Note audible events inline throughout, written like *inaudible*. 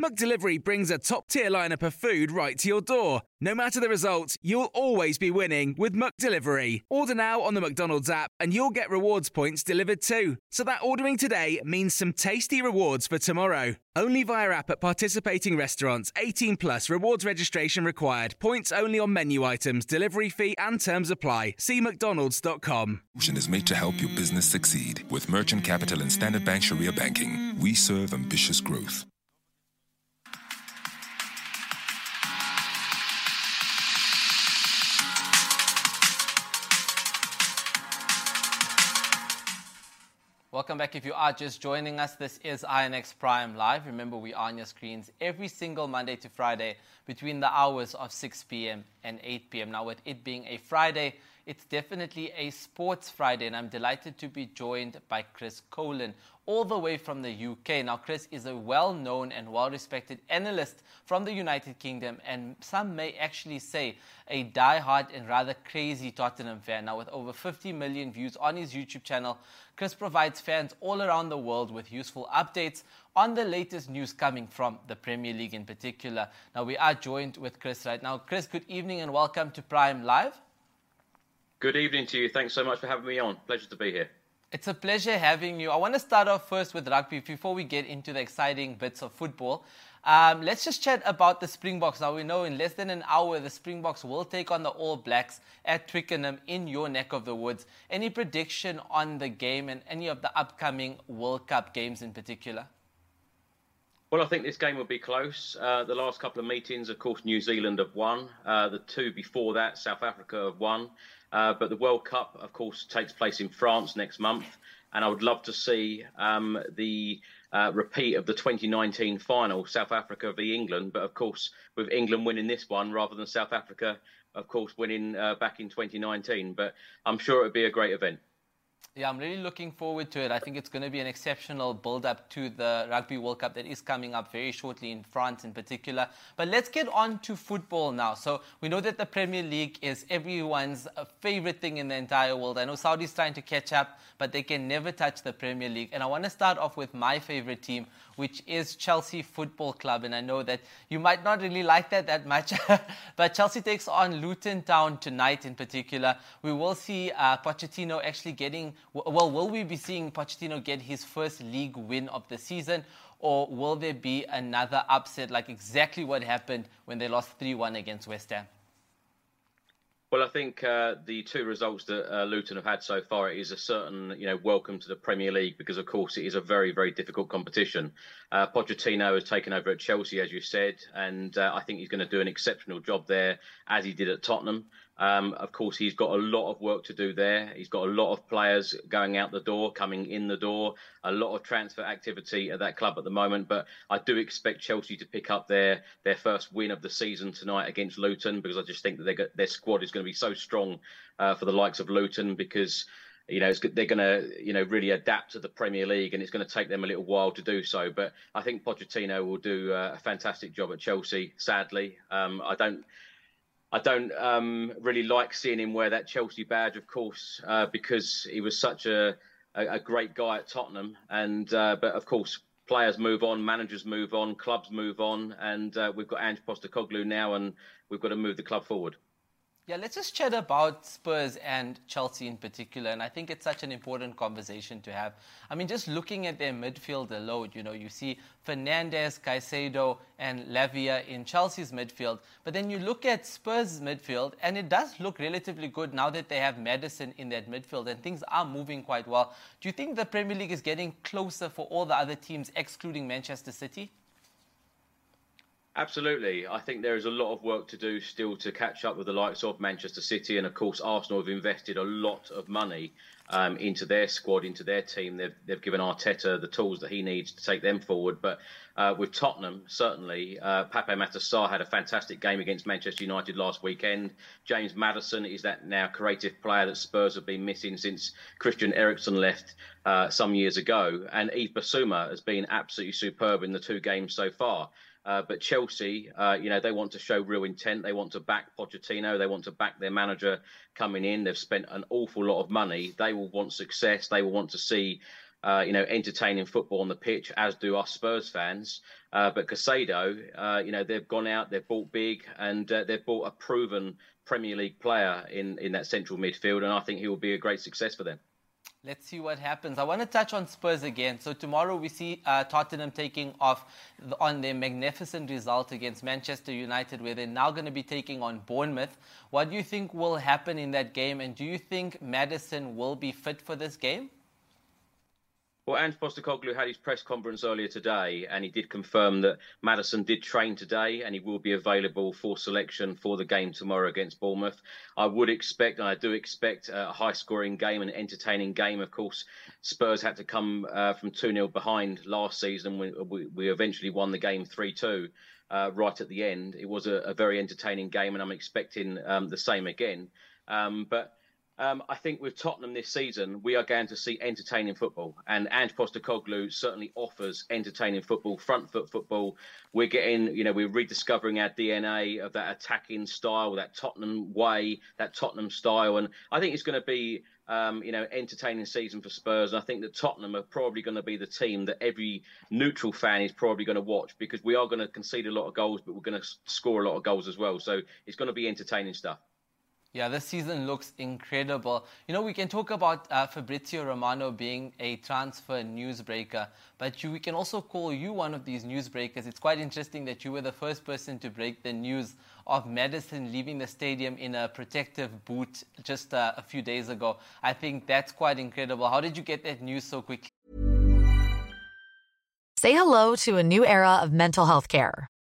McDelivery brings a top-tier lineup of food right to your door. No matter the result, you'll always be winning with McDelivery. Order now on the McDonald's app and you'll get rewards points delivered too. So that ordering today means some tasty rewards for tomorrow. Only via app at participating restaurants. 18 plus rewards registration required. Points only on menu items, delivery fee and terms apply. See mcdonalds.com. Solution is made to help your business succeed. With Merchant Capital and Standard Bank Sharia Banking, we serve ambitious growth. Welcome back. If you are just joining us, this is INX Prime Live. Remember, we are on your screens every single Monday to Friday between the hours of 6 p.m. and 8 p.m. Now, with it being a Friday, it's definitely a sports Friday, and I'm delighted to be joined by Chris Cowlin, all the way from the UK. Now, Chris is a well known and well respected analyst from the United Kingdom, and some may actually say a die-hard and rather crazy Tottenham fan. Now, with over 50 million views on his YouTube channel, Chris provides fans all around the world with useful updates on the latest news coming from the Premier League in particular. Now, we are joined with Chris right now. Chris, good evening and welcome to Prime Live. Good evening to you. Thanks so much for having me on. Pleasure to be here. It's a pleasure having you. I want to start off first with rugby before we get into the exciting bits of football. Um, let's just chat about the Springboks. Now, we know in less than an hour, the Springboks will take on the All Blacks at Twickenham in your neck of the woods. Any prediction on the game and any of the upcoming World Cup games in particular? Well, I think this game will be close. Uh, the last couple of meetings, of course, New Zealand have won. Uh, the two before that, South Africa have won. Uh, but the World Cup, of course, takes place in France next month. And I would love to see um, the uh, repeat of the 2019 final, South Africa v England. But of course, with England winning this one rather than South Africa, of course, winning uh, back in 2019. But I'm sure it would be a great event. Yeah, I'm really looking forward to it. I think it's going to be an exceptional build up to the Rugby World Cup that is coming up very shortly in France, in particular. But let's get on to football now. So, we know that the Premier League is everyone's favorite thing in the entire world. I know Saudi's trying to catch up, but they can never touch the Premier League. And I want to start off with my favorite team, which is Chelsea Football Club. And I know that you might not really like that that much, *laughs* but Chelsea takes on Luton Town tonight, in particular. We will see uh, Pochettino actually getting well, will we be seeing Pochettino get his first league win of the season, or will there be another upset like exactly what happened when they lost 3 1 against West Ham? Well, I think uh, the two results that uh, Luton have had so far is a certain, you know, welcome to the Premier League because, of course, it is a very, very difficult competition. Uh, Pochettino has taken over at Chelsea, as you said, and uh, I think he's going to do an exceptional job there, as he did at Tottenham. Um, of course, he's got a lot of work to do there. He's got a lot of players going out the door, coming in the door, a lot of transfer activity at that club at the moment. But I do expect Chelsea to pick up their their first win of the season tonight against Luton because I just think that their squad is going to be so strong uh, for the likes of Luton because you know, they're going to, you know, really adapt to the Premier League, and it's going to take them a little while to do so. But I think Pochettino will do uh, a fantastic job at Chelsea. Sadly, um, I don't, I don't um, really like seeing him wear that Chelsea badge, of course, uh, because he was such a, a, a, great guy at Tottenham. And uh, but of course, players move on, managers move on, clubs move on, and uh, we've got Ange Postecoglou now, and we've got to move the club forward. Yeah, let's just chat about Spurs and Chelsea in particular. And I think it's such an important conversation to have. I mean, just looking at their midfield alone, you know, you see Fernández, Caicedo, and Lavia in Chelsea's midfield. But then you look at Spurs' midfield, and it does look relatively good now that they have Maddison in that midfield, and things are moving quite well. Do you think the Premier League is getting closer for all the other teams, excluding Manchester City? Absolutely. I think there is a lot of work to do still to catch up with the likes of Manchester City. And of course, Arsenal have invested a lot of money um, into their squad, into their team. They've, they've given Arteta the tools that he needs to take them forward. But uh, with Tottenham, certainly, uh, Pape Matar Sarr had a fantastic game against Manchester United last weekend. James Maddison is that now creative player that Spurs have been missing since Christian Eriksen left uh, some years ago. And Yves Bissouma has been absolutely superb in the two games so far. Uh, but Chelsea, uh, you know, they want to show real intent. They want to back Pochettino. They want to back their manager coming in. They've spent an awful lot of money. They will want success. They will want to see, uh, you know, entertaining football on the pitch, as do us Spurs fans. Uh, but Caicedo, uh, you know, they've gone out, they've bought big, and they've bought a proven Premier League player in in that central midfield, and I think he will be a great success for them. Let's see what happens. I want to touch on Spurs again. So tomorrow we see uh, Tottenham taking off on their magnificent result against Manchester United, where they're now going to be taking on Bournemouth. What do you think will happen in that game, and do you think Maddison will be fit for this game? Well, Ange Postecoglou had his press conference earlier today, and he did confirm that Maddison did train today, and he will be available for selection for the game tomorrow against Bournemouth. I would expect, and I do expect, a high-scoring game, an entertaining game. Of course, Spurs had to come uh, from two 0 behind last season. We, we, eventually won the game three two. Uh, right at the end, it was a, a, very entertaining game, and I'm expecting um, the same again. Um, but um, I think with Tottenham this season, we are going to see entertaining football, and Ange Postecoglou certainly offers entertaining football, front foot football. We're getting, you know, we're rediscovering our DNA of that attacking style, that Tottenham way, that Tottenham style, and I think it's going to be, um, you know, entertaining season for Spurs. And I think that Tottenham are probably going to be the team that every neutral fan is probably going to watch because we are going to concede a lot of goals, but we're going to score a lot of goals as well. So it's going to be entertaining stuff. Yeah, this season looks incredible. You know, we can talk about uh, Fabrizio Romano being a transfer newsbreaker, but you, we can also call you one of these newsbreakers. It's quite interesting that you were the first person to break the news of Maddison leaving the stadium in a protective boot just uh, a few days ago. I think that's quite incredible. How did you get that news so quickly? Say hello to a new era of mental health care.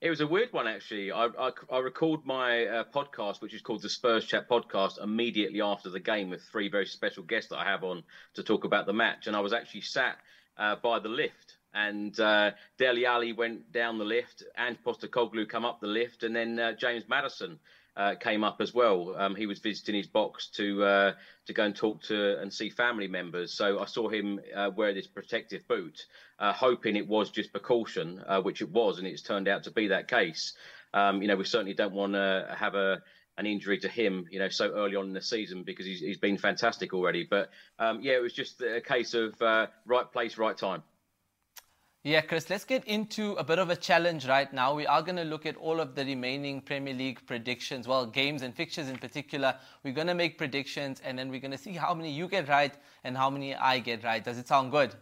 It was a weird one, actually. I, I, I recorded my uh, podcast, which is called the Spurs Chat Podcast, immediately after the game with three very special guests that I have on to talk about the match. And I was actually sat uh, by the lift, and uh, Dele Alli went down the lift, and Postecoglou come up the lift, and then uh, James Maddison uh, came up as well. Um, he was visiting his box to uh, to go and talk to and see family members. So I saw him uh, wear this protective boot, uh, hoping it was just precaution, uh, which it was, and it's turned out to be that case. Um, you know, we certainly don't want to have a an injury to him, you know, so early on in the season because he's, he's been fantastic already. But um, yeah, it was just a case of uh, right place, right time. Yeah, Chris, let's get into a bit of a challenge right now. We are going to look at all of the remaining Premier League predictions, well, games and fixtures in particular. We're going to make predictions and then we're going to see how many you get right and how many I get right. Does it sound good?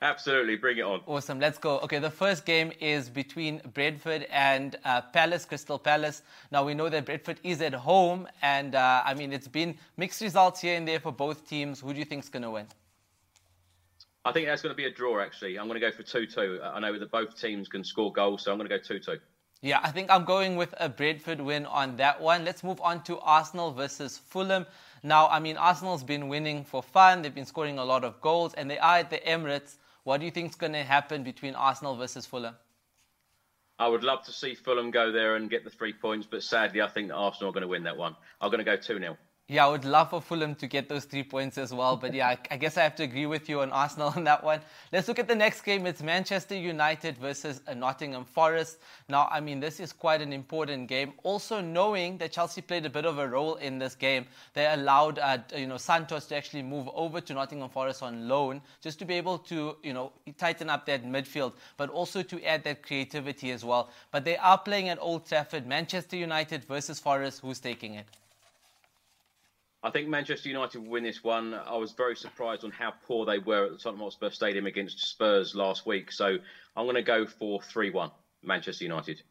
Absolutely, bring it on. Awesome, let's go. Okay, the first game is between Brentford and uh, Palace, Crystal Palace. Now we know that Brentford is at home, and uh, I mean it's been mixed results here and there for both teams. Who do you think's going to win? I think that's going to be a draw. Actually, I'm going to go for two-two. I know that both teams can score goals, so I'm going to go two-two. Yeah, I think I'm going with a Brentford win on that one. Let's move on to Arsenal versus Fulham. Now, I mean, Arsenal's been winning for fun. They've been scoring a lot of goals, and they are at the Emirates. What do you think is going to happen between Arsenal versus Fulham? I would love to see Fulham go there and get the three points, but sadly, I think that Arsenal are going to win that one. I'm going to go 2 0. Yeah, I would love for Fulham to get those three points as well. But yeah, I guess I have to agree with you on Arsenal on that one. Let's look at the next game. It's Manchester United versus Nottingham Forest. Now, I mean, this is quite an important game. Also, knowing that Chelsea played a bit of a role in this game, they allowed uh, you know Santos to actually move over to Nottingham Forest on loan, just to be able to you know tighten up that midfield, but also to add that creativity as well. But they are playing at Old Trafford. Manchester United versus Forest. Who's taking it? I think Manchester United will win this one. I was very surprised on how poor they were at the Tottenham Hotspur Stadium against Spurs last week. So I'm going to go for 3 1 Manchester United.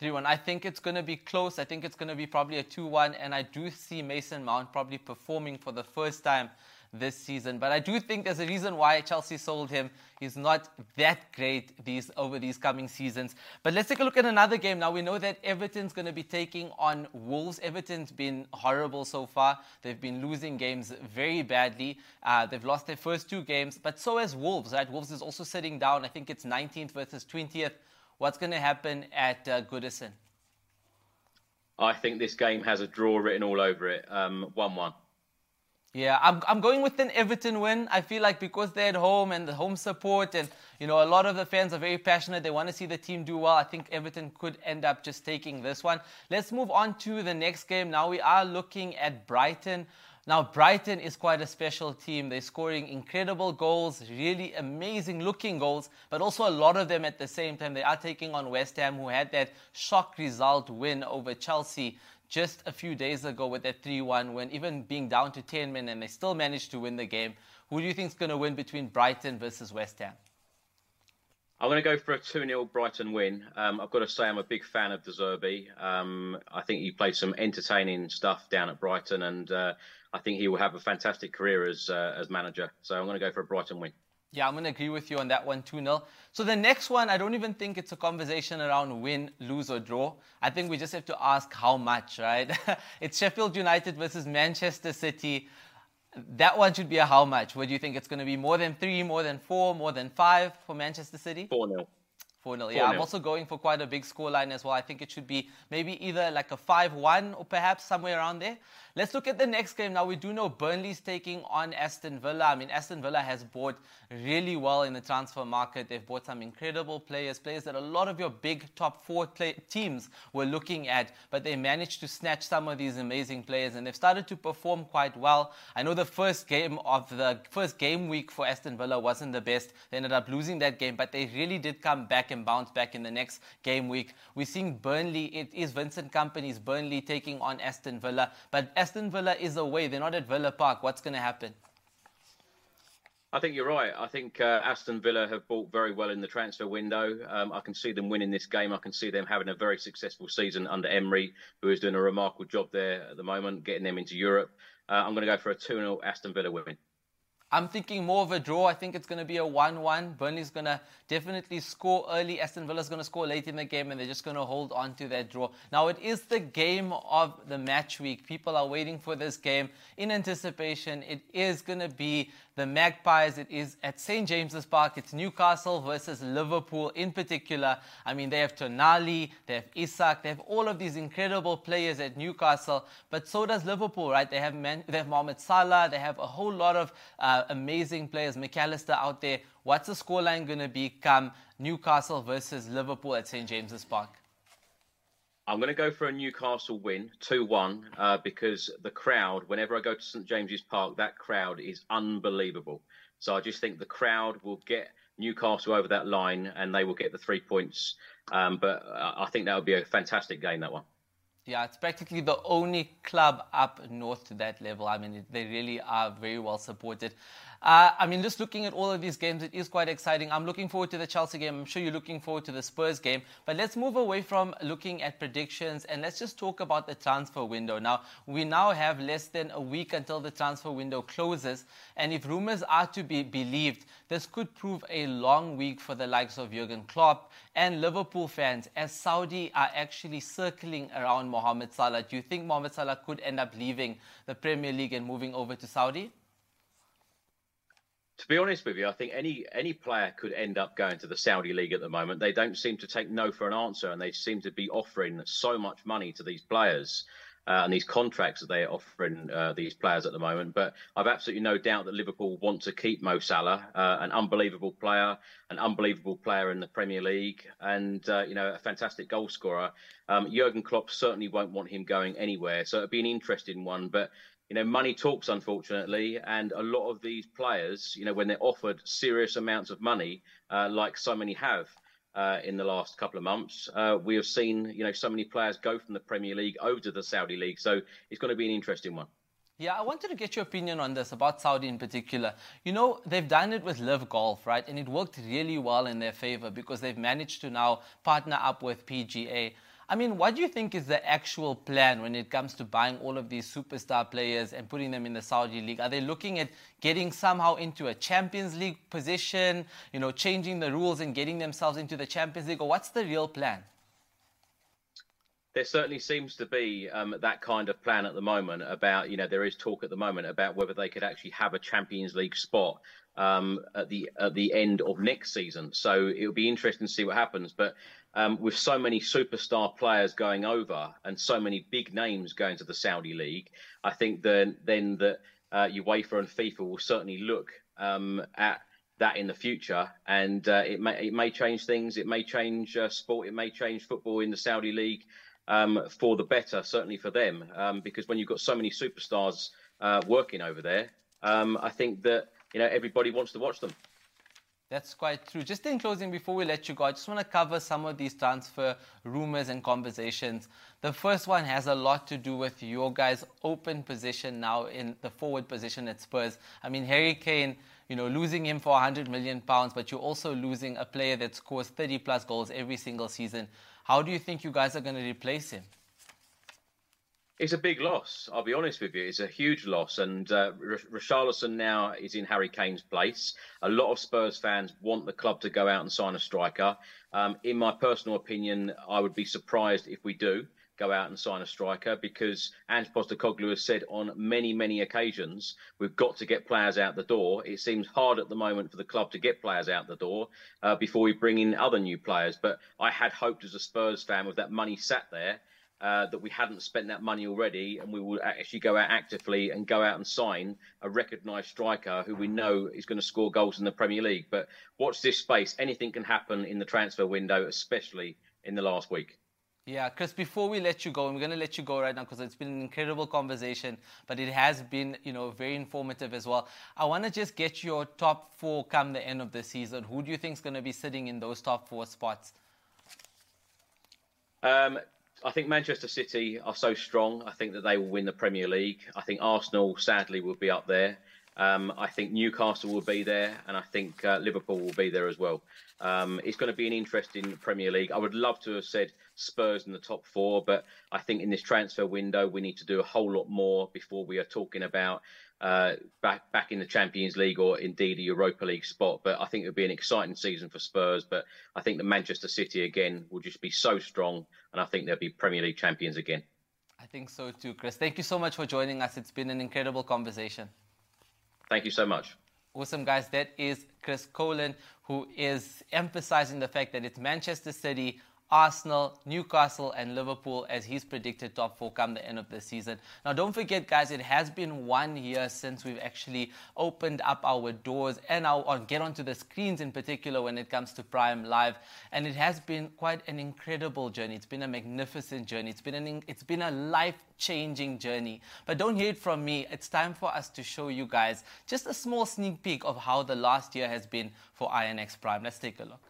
3 1. I think it's going to be close. I think it's going to be probably a 2 1. And I do see Mason Mount probably performing for the first time this season. But I do think there's a reason why Chelsea sold him. He's not that great these over these coming seasons. But let's take a look at another game. Now we know that Everton's going to be taking on Wolves. Everton's been horrible so far. They've been losing games very badly. Uh, they've lost their first two games, but so has Wolves. Right? Wolves is also sitting down. I think it's 19th versus 20th. What's going to happen at uh, Goodison? I think this game has a draw written all over it. Um, 1 1. Yeah, I'm, I'm going with an Everton win. I feel like because they're at home and the home support, and you know, a lot of the fans are very passionate. They want to see the team do well. I think Everton could end up just taking this one. Let's move on to the next game. Now we are looking at Brighton. Now, Brighton is quite a special team. They're scoring incredible goals, really amazing looking goals, but also a lot of them at the same time. They are taking on West Ham, who had that shock result win over Chelsea just a few days ago with that 3 1 win, even being down to 10 men, and they still managed to win the game. Who do you think is going to win between Brighton versus West Ham? I'm going to go for a 2 0 Brighton win. Um, I've got to say, I'm a big fan of De Zerbi. Um, I think he played some entertaining stuff down at Brighton, and uh, I think he will have a fantastic career as, uh, as manager. So I'm going to go for a Brighton win. Yeah, I'm going to agree with you on that one, 2 0. So the next one, I don't even think it's a conversation around win, lose, or draw. I think we just have to ask how much, right? *laughs* it's Sheffield United versus Manchester City. That one should be a how much. What do you think? It's going to be more than three, more than four, more than five for Manchester City? 4 0. 4 0. Yeah, I'm also going for quite a big scoreline as well. I think it should be maybe either like a 5 1 or perhaps somewhere around there. Let's look at the next game. Now, we do know Burnley's taking on Aston Villa. I mean, Aston Villa has bought really well in the transfer market. They've bought some incredible players, players that a lot of your big top four play- teams were looking at, but they managed to snatch some of these amazing players and they've started to perform quite well. I know the first game of the first game week for Aston Villa wasn't the best. They ended up losing that game, but they really did come back and bounce back in the next game week. We're seeing Burnley, it is Vincent Kompany's Burnley taking on Aston Villa, but Aston Villa is away. They're not at Villa Park. What's going to happen? I think you're right. I think uh, Aston Villa have bought very well in the transfer window. Um, I can see them winning this game. I can see them having a very successful season under Emery, who is doing a remarkable job there at the moment, getting them into Europe. Uh, I'm going to go for a 2 0 Aston Villa win. I'm thinking more of a draw. I think it's going to be a 1 1. Burnley's going to definitely score early. Aston Villa's going to score late in the game, and they're just going to hold on to that draw. Now, it is the game of the match week. People are waiting for this game in anticipation. It is going to be the Magpies. It is at St. James's Park. It's Newcastle versus Liverpool in particular. I mean, they have Tonali, they have Isak, they have all of these incredible players at Newcastle, but so does Liverpool, right? They have, Man- they have Mohamed Salah, they have a whole lot of uh, amazing players, Mac Allister out there. What's the scoreline going to become Newcastle versus Liverpool at St. James's Park? I'm going to go for a Newcastle win, 2 1, uh, because the crowd, whenever I go to St James's Park, that crowd is unbelievable. So I just think the crowd will get Newcastle over that line, and they will get the three points. Um, but I think that would be a fantastic game. That one. Yeah, it's practically the only club up north to that level. I mean, they really are very well supported. Uh, I mean, just looking at all of these games, it is quite exciting. I'm looking forward to the Chelsea game. I'm sure you're looking forward to the Spurs game. But let's move away from looking at predictions and let's just talk about the transfer window. Now, we now have less than a week until the transfer window closes. And if rumors are to be believed, this could prove a long week for the likes of Jurgen Klopp and Liverpool fans as Saudi are actually circling around Mohamed Salah. Do you think Mohamed Salah could end up leaving the Premier League and moving over to Saudi? To be honest with you, I think any any player could end up going to the Saudi league at the moment. They don't seem to take no for an answer, and they seem to be offering so much money to these players uh, and these contracts that they are offering uh, these players at the moment. But I've absolutely no doubt that Liverpool want to keep Mo Salah, uh, an unbelievable player, an unbelievable player in the Premier League, and uh, you know a fantastic goal scorer. Um, Jurgen Klopp certainly won't want him going anywhere, so it'd be an interesting one. But you know, money talks, unfortunately, and a lot of these players, you know, when they're offered serious amounts of money, uh, like so many have uh, in the last couple of months, uh, we have seen, you know, so many players go from the Premier League over to the Saudi League. So it's going to be an interesting one. Yeah, I wanted to get your opinion on this about Saudi in particular. You know, they've done it with LIV Golf, right? And it worked really well in their favor because they've managed to now partner up with PGA. I mean, what do you think is the actual plan when it comes to buying all of these superstar players and putting them in the Saudi league? Are they looking at getting somehow into a Champions League position, you know, changing the rules and getting themselves into the Champions League, or what's the real plan? There certainly seems to be um, that kind of plan at the moment. About you know, there is talk at the moment about whether they could actually have a Champions League spot um, at the at the end of next season. So it'll be interesting to see what happens. But um, with so many superstar players going over and so many big names going to the Saudi League, I think then then that uh, UEFA and FIFA will certainly look um, at that in the future, and uh, it may it may change things. It may change uh, sport. It may change football in the Saudi League um, for the better, certainly for them, um, because when you've got so many superstars uh, working over there, um, I think that you know everybody wants to watch them. That's quite true. Just in closing, before we let you go, I just want to cover some of these transfer rumors and conversations. The first one has a lot to do with your guys' open position now in the forward position at Spurs. I mean, Harry Kane, you know, losing him for 100 million pounds, but you're also losing a player that scores 30 plus goals every single season. How do you think you guys are going to replace him? It's a big loss. I'll be honest with you. It's a huge loss, and uh, Richarlison now is in Harry Kane's place. A lot of Spurs fans want the club to go out and sign a striker. Um, in my personal opinion, I would be surprised if we do go out and sign a striker because Ange Postecoglou has said on many, many occasions we've got to get players out the door. It seems hard at the moment for the club to get players out the door uh, before we bring in other new players. But I had hoped as a Spurs fan with that money sat there uh, that we hadn't spent that money already, and we will actually go out actively and go out and sign a recognised striker who we know is going to score goals in the Premier League. But watch this space; anything can happen in the transfer window, especially in the last week. Yeah, Chris, before we let you go, I'm going to let you go right now because it's been an incredible conversation, but it has been, you know, very informative as well. I want to just get your top four come the end of the season. Who do you think is going to be sitting in those top four spots? Um, I think Manchester City are so strong. I think that they will win the Premier League. I think Arsenal, sadly, will be up there. Um, I think Newcastle will be there, and I think uh, Liverpool will be there as well. Um, it's going to be an interesting Premier League. I would love to have said Spurs in the top four, but I think in this transfer window we need to do a whole lot more before we are talking about uh, back back in the Champions League or indeed a Europa League spot. But I think it would be an exciting season for Spurs. But I think the Manchester City again will just be so strong, and I think they'll be Premier League champions again. I think so too, Chris. Thank you so much for joining us. It's been an incredible conversation. Thank you so much. Awesome, guys. That is Chris Cowlin, who is emphasizing the fact that it's Manchester City, Arsenal, Newcastle, and Liverpool as he's predicted top four come the end of the season. Now, don't forget, guys, it has been one year since we've actually opened up our doors and our, or get onto the screens in particular when it comes to Prime Live. And it has been quite an incredible journey. It's been a magnificent journey. It's been an, it's been a life changing journey. But don't hear it from me. It's time for us to show you guys just a small sneak peek of how the last year has been for INX Prime. Let's take a look.